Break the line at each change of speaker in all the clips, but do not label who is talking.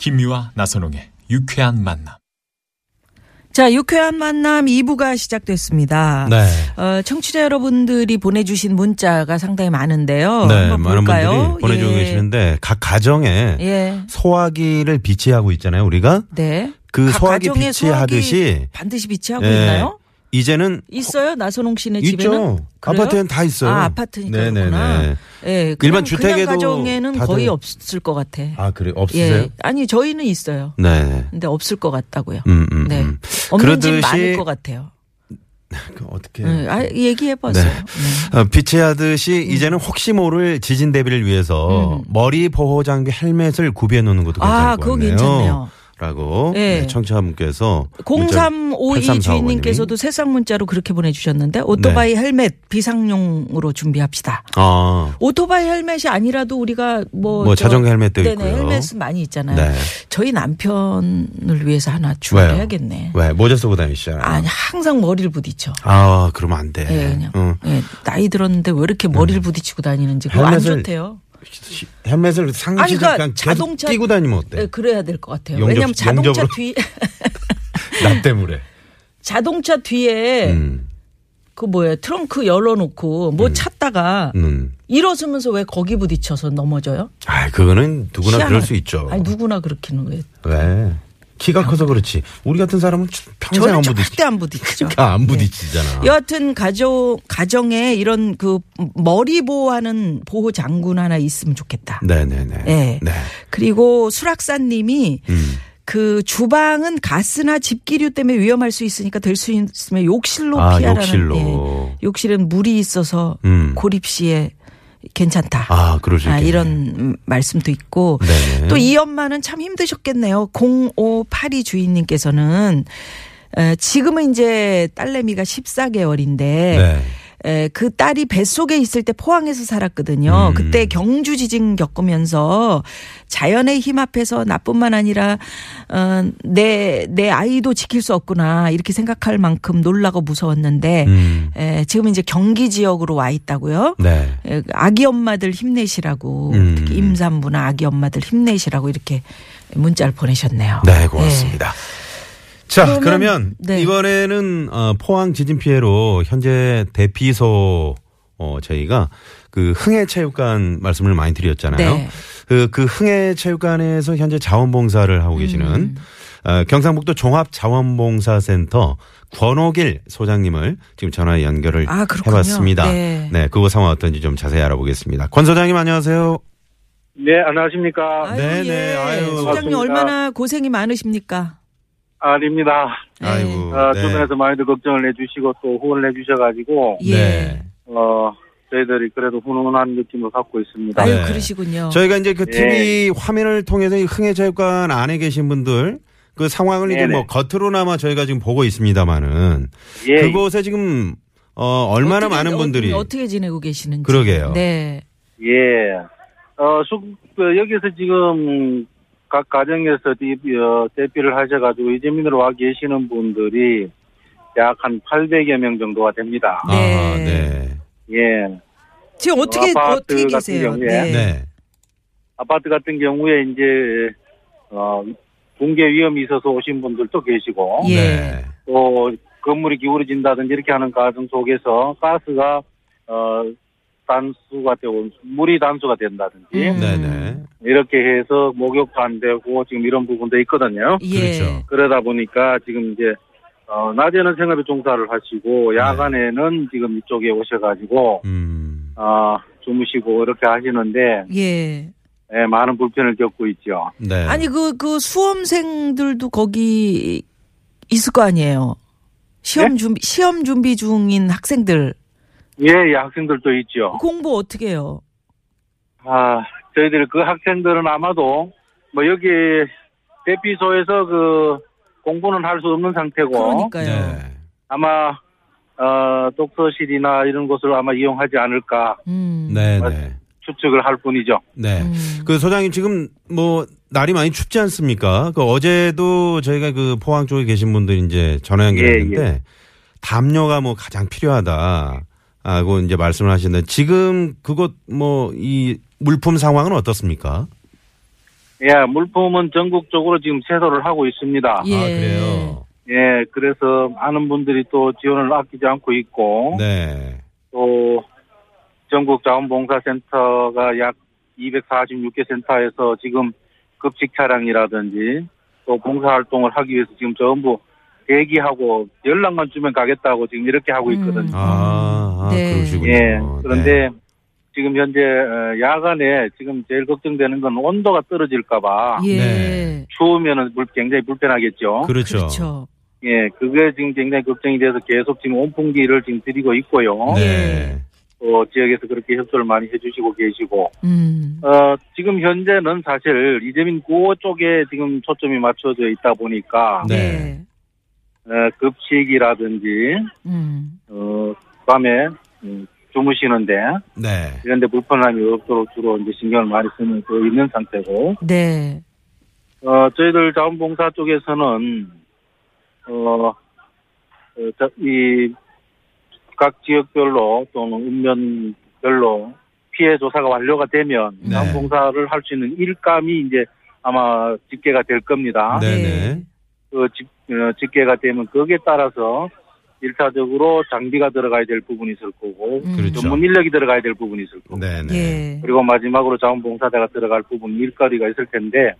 김미화 나선홍의 유쾌한 만남.
자, 유쾌한 만남 2부가 시작됐습니다.
네.
어, 청취자 여러분들이 보내주신 문자가 상당히 많은데요.
네,
한번
많은
볼까요?
분들이 보내주고
예.
계시는데 각 가정에
예.
소화기를 비치하고 있잖아요. 우리가
네.
그
각
소화기
가정에
비치하듯이
소화기 반드시 비치하고
예,
있나요?
이제는
있어요? 나선홍 씨네
있죠.
집에는?
아파트엔 다 있어요.
아, 아파트니까 그렇구나.
네네네.
예,
일반 주택에도
가정에는 거의 없을 것 같아.
아 그래 없으세요?
예. 아니, 저희는 있어요.
네.
근데 없을 것 같다고요.
음, 음,
네.
음.
없는 집
그러듯이-
많을 것 같아요.
그 어떻게
예, 아, 얘기해 보세요.
네.
네.
어, 비치하듯이 이제는 혹시 모를 지진 대비를 위해서
음.
머리 보호 장비 헬멧을 구비해 놓는 것도 괜찮을
아,
것
그거
같네요.
괜찮네요.
라고
네.
네, 청취자분께서
0352
문자-
주인님께서도 새싹 문자로 그렇게 보내주셨는데 오토바이 헬멧 비상용으로 준비합시다.
아,
오토바이 헬멧이 아니라도 우리가 뭐,
뭐
저-
자전거 헬멧도
네네,
있고요.
헬멧은 많이 있잖아요.
네.
저희 남편을 위해서 하나? 준비해야겠네.
왜 모자 쓰고 다니시잖아요.
아니 항상 머리를 부딪혀.
아, 그러면 안 돼.
예, 그냥
응.
예, 나이 들었는데 왜 이렇게 머리를 부딪히고 다니는지 그거 안 좋대요.
헬멧을
아니, 그러니까
그냥
자동차-
끼고 다니면 어때?
예, 그래야 될 것 같아요.
용접-
왜냐하면 자동차. 뒤
나 때문에.
자동차 뒤에
음,
그 뭐야 트렁크 열어놓고 뭐 찾다가
음.
일어서면서 왜 거기 부딪혀서 넘어져요?
아, 그거는 누구나 그럴
희한하다.
수 있죠.
아니 누구나 그렇게는 왜?
왜? 키가 커서 그렇지. 우리 같은 사람은 평생 안 부딪히.
절대 안 부딪히죠.
그러니까 안 부딪히잖아.
여하튼 가정 가정에 이런 그 머리 보호하는 보호 장군 하나 있으면 좋겠다.
네네네.
네.
네.
그리고 수락사님이
음.
그 주방은 가스나 집기류 때문에 위험할 수 있으니까 될 수 있으면 욕실로
아,
피하라는.
욕실로.
예. 욕실은 물이 있어서
음.
고립 시에 괜찮다.
아, 그럴 수
아,
있겠네.
이런 음, 말씀도 있고
네네.
또이 엄마는 참 힘드셨겠네요. 0582 주인님께서는 에, 지금은 이제 딸내미가 14개월인데
네.
에, 그 딸이 뱃속에 있을 때 포항에서 살았거든요.
음.
그때 경주 지진 겪으면서 자연의 힘 앞에서 나뿐만 아니라 어, 내, 내 아이도 지킬 수 없구나 이렇게 생각할 만큼 놀라고 무서웠는데
음.
에, 지금 이제 경기 지역으로 와 있다고요.
네.
에, 아기 엄마들 힘내시라고
음.
특히 임산부나 아기 엄마들 힘내시라고 이렇게 문자를 보내셨네요.
네, 고맙습니다. 자,
그러면-
그러면,
네.
이번에는 어, 포항 지진 피해로 현재 대피소 어, 저희가 그 흥해 체육관 말씀을 많이 드렸잖아요.
네.
그, 그 흥해 체육관에서 현재 자원봉사를 하고 계시는
음.
어, 경상북도 종합자원봉사센터 권호길 소장님을 지금 전화 연결을
아.
해봤습니다.
네.
그거 상황 어떤지 좀 자세히 알아보겠습니다. 권 소장님 안녕하세요.
네, 안녕하십니까.
아유,
네네,
예.
아유.
소장님
고맙습니다.
얼마나 고생이 많으십니까?
아닙니다.
네.
아이고.
어,
네.
주변에서 많이들 걱정을 해주시고 또 후원을 해주셔가지고,
예.
네.
어, 저희들이 그래도 훈훈한 느낌을 갖고 있습니다.
아유
네.
그러시군요.
저희가 이제 그
예.
TV 화면을 통해서 이 흥해체육관 안에 계신 분들 그 상황을 이제
네네.
뭐 겉으로나마 저희가 지금 보고 있습니다만은
예.
그곳에 지금 어 얼마나
어떻게-
많은
어,
분들이
어 떻게 지내고 계시는지.
그러게요.
네.
예. 어, 수, 그, 여기서 지금 각 가정에서 대, 어, 대피를 하셔가지고 이재민으로 와 계시는 분들이 약 한 800여 명 정도가 됩니다.
아,
네.
네.
예.
지금 어떻게
아파트
어떻게
같은
계세요?
경우에
네.
네.
아파트 같은 경우에 이제, 어, 붕괴 위험이 있어서 오신 분들도 계시고,
예.
네.
또 건물이 기울어진다든지 이렇게 하는 과정 속에서 가스가 어 단수가 되고 물이 단수가 된다든지
음.
네, 네.
이렇게 해서 목욕도 안 되고 지금 이런 부분도 있거든요.
예.
그렇죠.
그러다 보니까 지금 이제 어 낮에는 생활비 종사를 하시고 야간에는 지금 이쪽에 오셔가지고
음.
어 주무시고 이렇게 하시는데
예.
예, 많은 불편을 겪고 있죠.
네.
아니 그그 수험생들도 거기 있을 거 아니에요. 시험
네?
준비 시험 준비 중인 학생들
예, 예, 학생들도 있죠.
공부 어떻게 해요?
아, 저희들 그 학생들은 아마도 뭐 여기 대피소에서 그 공부는 할 수 없는 상태고
그러니까요.
네.
아마 어, 독서실이나 이런 곳을 아마 이용하지 않을까
음.
네,
맞-
네.
추측을 할 뿐이죠.
네.
음.
그 소장님 지금 뭐 날이 많이 춥지 않습니까? 그 어제도 저희가 그 포항 쪽에 계신 분들 이제 전화 연결했는데
예,
담요가 뭐 가장 필요하다. 하고 이제 말씀을 하시는데 지금 그곳 뭐이 물품 상황은 어떻습니까?
예, 물품은 전국적으로 지금 세도를 하고 있습니다.
예.
아, 그래요.
예, 그래서 많은 분들이 또 지원을 아끼지 않고 있고
네.
또 전국 자원봉사센터가 약 246개 센터에서 지금 급식 차량이라든지 또 봉사활동을 하기 위해서 지금 전부 대기하고 연락만 주면 가겠다고 지금 이렇게 하고 있거든요.
아, 아
네.
그러시군요.
예, 그런데 지금 현재 어, 야간에 지금 제일 걱정되는 건 온도가 떨어질까봐
예.
네.
추우면은 물- 굉장히 불편하겠죠.
그렇죠.
그렇죠.
예, 그게 지금 굉장히 걱정이 돼서 계속 지금 온풍기를 지금 드리고 있고요.
네.
또 지역에서 그렇게 협조를 많이 해주시고 계시고,
음.
어, 지금 현재는 사실 이재민 구호 쪽에 지금 초점이 맞춰져 있다 보니까,
네.
어, 급식이라든지,
음.
어, 밤에 음, 주무시는데,
네.
이런데 불편함이 없도록 주로 이제 신경을 많이 쓰는 그 있는 상태고,
네.
어, 저희들 자원봉사 쪽에서는, 어, 어, 이, 각 지역별로 또는 읍면별로 피해 조사가 완료가 되면
네.
자원봉사를 할 수 있는 일감이 이제 아마 집계가 될 겁니다.
네네.
그 집, 어, 집계가 되면 거기에 따라서 일차적으로 장비가 들어가야 될 부분이 있을 거고,
음.
그렇죠.
전문 인력이 들어가야 될 부분이 있을 거고,
네네.
예.
그리고 마지막으로 자원봉사자가 들어갈 부분 일거리가 있을 텐데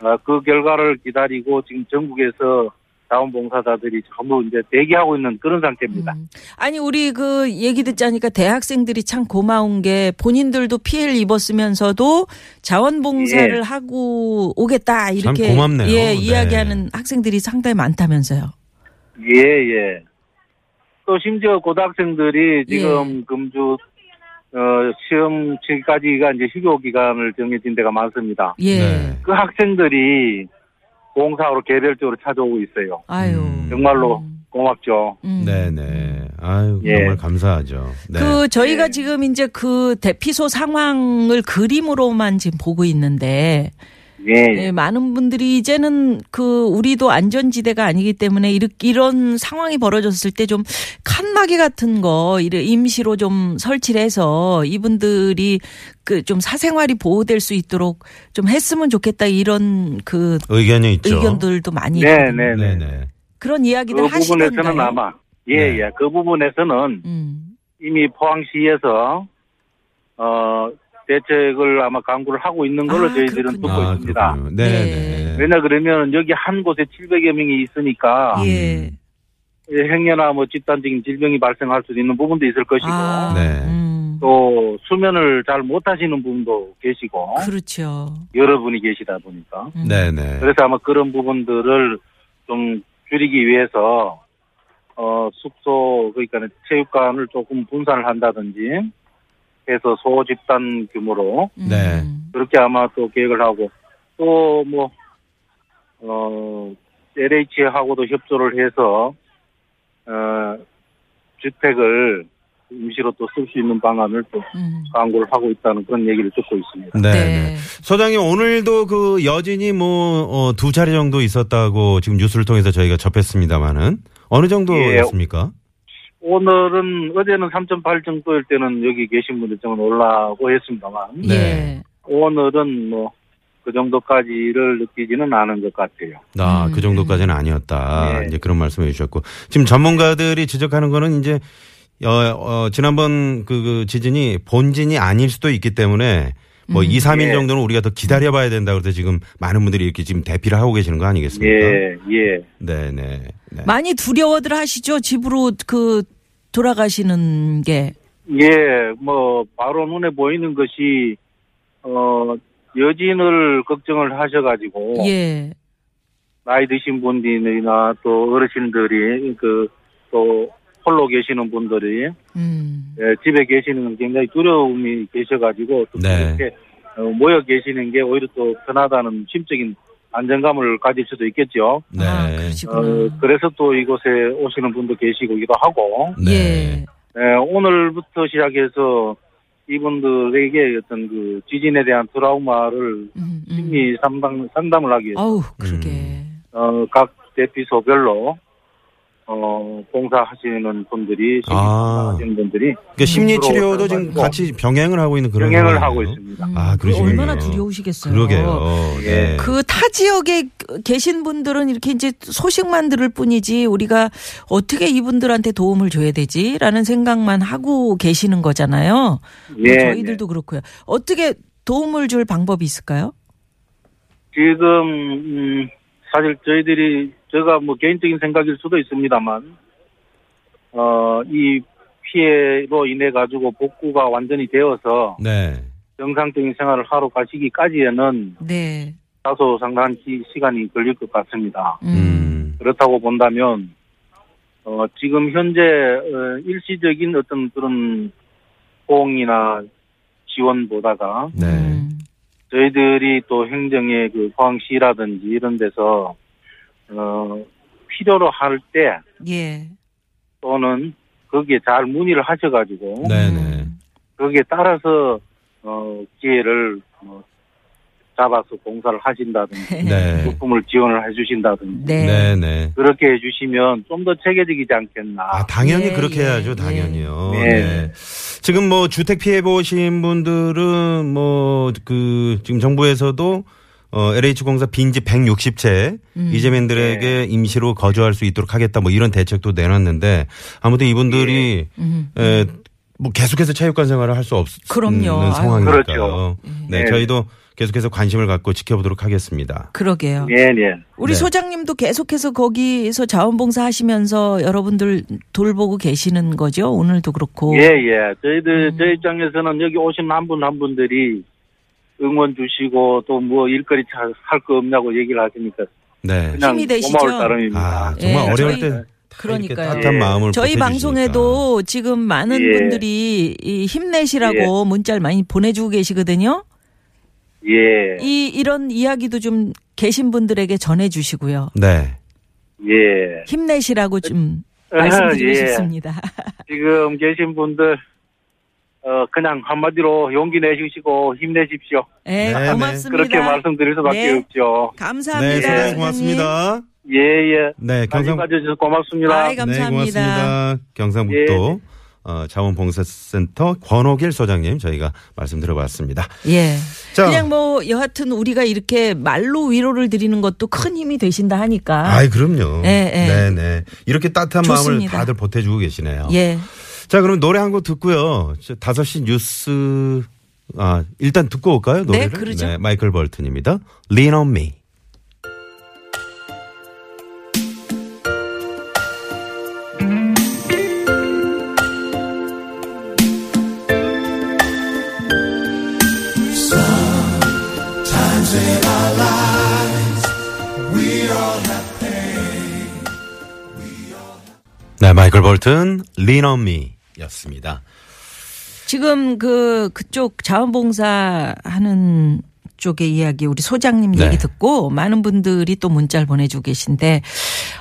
어, 그 결과를 기다리고 지금 전국에서 자원봉사자들이 전부 이제 대기하고 있는 그런 상태입니다.
음. 아니 우리 그 얘기 듣자니까 대학생들이 참 고마운 게 본인들도 피해를 입었으면서도 자원봉사를
예.
하고 오겠다 이렇게
고맙네요.
예
네.
이야기하는 학생들이 상당히 많다면서요.
예, 예. 또 심지어 고등학생들이 지금
예.
금주 어, 시험 치기까지가 이제 휴교 기간을 정해진 데가 많습니다.
예.
네.
그 학생들이 봉사로 개별적으로 찾아오고 있어요.
아유.
음.
정말로
음.
고맙죠.
음.
네네. 아유,
예.
정말 감사하죠. 네.
그 저희가
네.
지금 이제 그 대피소 상황을 그림으로만 지금 보고 있는데
예.
예, 많은 분들이 이제는 그 우리도 안전지대가 아니기 때문에 이렇게 이런 상황이 벌어졌을 때 좀 칸막이 같은 거 임시로 좀 설치를 해서 이분들이 그 좀 사생활이 보호될 수 있도록 좀 했으면 좋겠다 이런 그
의견이 있죠.
의견들도 많이
네,
있거든요.
네, 네.
네 네.
그런 이야기들
그
하시던가요?
부분에서는 아마 예,
네.
예. 그 부분에서는
음.
이미 포항시에서 어 대책을 아마 강구를 하고 있는 걸로
아,
저희들은
그렇군요.
듣고
아,
있습니다.
그렇군요. 네네.
왜냐 그러면 여기 한 곳에 700여 명이 있으니까
예.
예, 행여나 뭐 집단적인 질병이 발생할 수도 있는 부분도 있을 것이고
아,
네.
음.
또 수면을 잘 못하시는 분도 계시고
그렇죠.
여러분이 계시다 보니까
음.
네네.
그래서 아마 그런 부분들을 좀 줄이기 위해서 어 숙소 그러니까 체육관을 조금 분산을 한다든지 해서 소집단 규모로
음.
네.
그렇게 아마 또 계획을 하고 또 뭐 어 LH하고도 협조를 해서 어 주택을 임시로 또 쓸 수 있는 방안을 또
음.
강구를 하고 있다는 그런 얘기를 듣고 있습니다.
네네.
네.
소장님 오늘도 그 여진이 뭐두 차례 정도 있었다고 지금 뉴스를 통해서 저희가 접했습니다만은 어느 정도였습니까?
오늘은 어제는 3.8 정도일 때는 여기 계신 분들 좀 놀라고 했습니다만
네.
예.
오늘은 뭐 그 정도까지를 느끼지는 않은 것 같아요.
아,
음,
그 정도까지는 아니었다.
네.
이제 그런 말씀해 주셨고. 지금 전문가들이 지적하는 거는 이제, 어, 어, 지난번 그, 그 지진이 본진이 아닐 수도 있기 때문에 뭐
음.
2, 3일
예.
정도는 우리가 더 기다려 봐야 된다. 그래서 지금 많은 분들이 이렇게 지금 대피를 하고 계시는 거 아니겠습니까?
예, 예.
네네. 네.
많이 두려워들 하시죠. 집으로 그 돌아가시는 게.
예, 뭐 바로 눈에 보이는 것이 어 여진을 걱정을 하셔가지고
예.
나이 드신 분들이나 또 어르신들이 그 또 홀로 계시는 분들이
음.
예, 집에 계시는 건 굉장히 두려움이 계셔가지고 또
네.
이렇게 어, 모여 계시는 게 오히려 또 편하다는 심적인 안정감을 가질 수도 있겠죠.
네.
아.
어, 그래서 또 이곳에 오시는 분도 계시기도 하고
네.
예.
예, 오늘부터 시작해서 이분들에게 어떤 그 지진에 대한 트라우마를
음, 음.
심리 상담, 상담을 하기 위해서
아우, 그러게.
음.
어, 각 대피소별로 어, 봉사하시는 분들이 심리
아.
상담하시는 분들이
그러니까 심리
주로
치료도 지금 같이 병행을 하고 있는 그런
병행을. 하고 있습니다.
아,
그
그러시군요.
얼마나 두려우시겠어요.
그러게요. 네.
그타 지역에 계신 분들은 이렇게 이제 소식만 들을 뿐이지 우리가 어떻게 이분들한테 도움을 줘야 되지라는 생각만 하고 계시는 거잖아요. 뭐
예,
저희들도 그렇고요. 어떻게 도움을 줄 방법이 있을까요?
지금 음, 사실 저희들이 제가 뭐 개인적인 생각일 수도 있습니다만 어, 이 피해로 인해 가지고 복구가 완전히 되어서
네.
정상적인 생활을 하러 가시기까지에는
네.
다소 상당한 시, 시간이 걸릴 것 같습니다.
음.
음.
그렇다고 본다면 어, 지금 현재 어, 일시적인 어떤 그런 호응이나 지원보다가
네.
음.
저희들이 또 행정의 그 포항시라든지 이런 데서 어, 필요로 할 때
예.
또는 거기에 잘 문의를 하셔가지고
네네.
거기에 따라서 어, 기회를 어, 잡아서 봉사를 하신다든지
네.
부품을 지원을 해주신다든지
네.
네네.
그렇게 해주시면 좀 더 체계적이지 않겠나.
아, 당연히
예,
그렇게
예,
해야죠,
예.
당연히요.
네.
네. 지금 뭐 주택 피해 보신 분들은 뭐 그 지금 정부에서도 어 LH 공사 빈집 160채
음.
이재민들에게 임시로 거주할 수 있도록 하겠다 뭐 이런 대책도 내놨는데 아무튼 이분들이
음.
에, 뭐 계속해서 체육관 생활을 할 수 없는. 상황이니까요.
그렇죠.
네,
네.
저희도 계속해서 관심을 갖고 지켜보도록 하겠습니다.
그러게요.
예, 예.
우리
네.
소장님도 계속해서 거기서 자원봉사 하시면서 여러분들 돌보고 계시는 거죠? 오늘도 그렇고.
예, 예. 저희들,
음.
저희 입장에서는 여기 오신 한 분 한 분들이 응원 주시고 또 뭐 일거리 할거 없냐고 얘기를 하시니까
네.
그냥
힘이 되시죠?
고마울 따름입니다.
아, 정말
예,
어려울
저희-
때
그러니까요.
따뜻한
예.
마음을
저희
보태주시니까.
방송에도 지금 많은
예.
분들이 이 힘내시라고 문자를 많이 보내주고 계시거든요.
예,
이 이런 이야기도 좀 계신 분들에게 전해주시고요.
네.
예.
힘내시라고 좀
아,
말씀드리고
예.
싶습니다.
지금 계신 분들, 어, 그냥 한마디로 용기 내주시고 힘내십시오.
네,
네, 네.
고맙습니다.
그렇게 말씀드릴 수밖에
네.
없죠.
감사합니다.
네. 고맙습니다.
예, 예.
네, 경상
가져주셔서 고맙습니다.
아이, 감사합니다.
네, 고맙습니다. 경상북도 어, 자원봉사센터 권호길 소장님 저희가 말씀 들어봤습니다.
예.
자.
그냥 뭐 여하튼 우리가 이렇게 말로 위로를 드리는 것도 큰 힘이 되신다 하니까.
아이 그럼요.
예, 예.
네, 네. 이렇게 따뜻한
좋습니다.
마음을 다들 보태주고 계시네요.
예.
자, 그럼 노래 한 곡 듣고요. 저 5시 뉴스 아, 일단 듣고 올까요? 노래를?
그러죠.
마이클 벌튼입니다. Lean on me. 네, 마이클 볼튼, Lean on me 였습니다.
지금 그 그쪽 자원봉사 하는 쪽의 이야기 우리 소장님
네.
얘기 듣고 많은 분들이 또 문자를 보내주고 계신데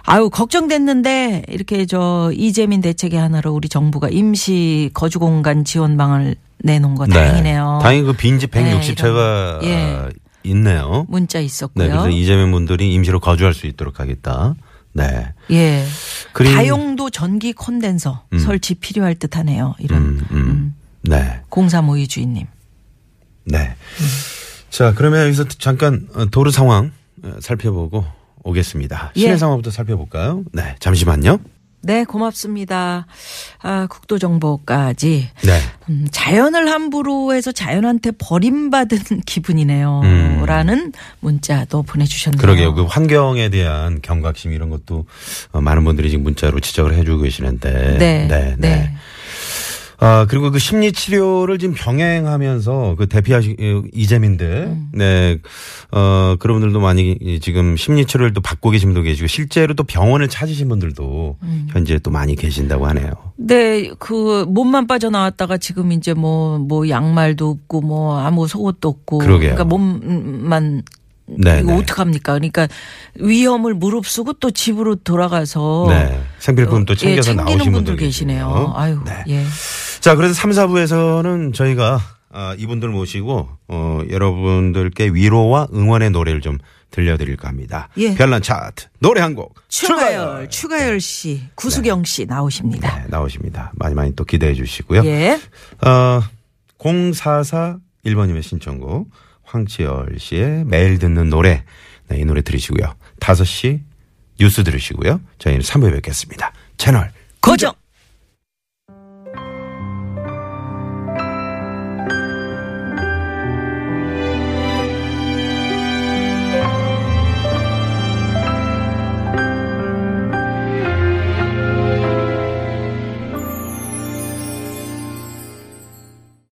아유 걱정됐는데 이렇게 저 이재민 대책의 하나로 우리 정부가 임시 거주 공간 지원 방을 내놓은 거 다행이네요.
다행히 그 빈집
네,
160채가
이런- 예.
있네요.
문자
네,
있었고요.
그래서 이재명 분들이 임시로 거주할 수 있도록 하겠다. 네.
예.
그리고-
다용도 전기 콘덴서
음.
설치 필요할 듯하네요. 이런
음, 음. 네.
공사 모의 주인님.
네. 자, 그러면 여기서 잠깐 어, 도로 상황 어, 살펴보고 오겠습니다. 시내
예.
상황부터 살펴볼까요? 네. 잠시만요.
네, 고맙습니다. 아, 국도정보까지.
네.
음, 자연을 함부로 해서 자연한테 버림받은 기분이네요.
음.
라는 문자도 보내주셨네요.
그러게요. 그 환경에 대한 경각심 이런 것도 어, 많은 분들이 지금 문자로 지적을 해주고 계시는데.
네.
네. 네.
네.
아, 그리고 그 심리 치료를 지금 병행하면서 그 대피하시, 어, 이재민들,
음.
네, 어, 그런 분들도 많이 이 지금 심리 치료를 또 받고 계신 분도 계시고 실제로 또 병원을 찾으신 분들도
음.
현재 또 많이 계신다고 하네요.
네, 그 몸만 빠져나왔다가 지금 이제 뭐, 뭐 양말도 없고 뭐 아무 속옷도 없고.
그러게요.
그러니까 몸만
네,
이거
네.
어떡합니까? 그러니까 위험을 무릅쓰고 또 집으로 돌아가서
네. 생필품 또
어,
챙겨서
예,
나오신
분들
분들
계시네요. 아유,
네.
예.
자, 그래서 3, 4부에서는 저희가 아, 이분들 모시고 어, 여러분들께 위로와 응원의 노래를 좀 들려드릴까 합니다.
예.
별난 차트 노래 한 곡
추가열, 추가열 씨, 구수경 씨 나오십니다.
네, 나오십니다. 많이 많이 또 기대해 주시고요.
예.
어, 044 1번님의 신청곡 황치열 씨의 매일 듣는 노래 네, 이 노래 들으시고요. 5시 뉴스 들으시고요. 저희는 3부에 뵙겠습니다. 채널
고정!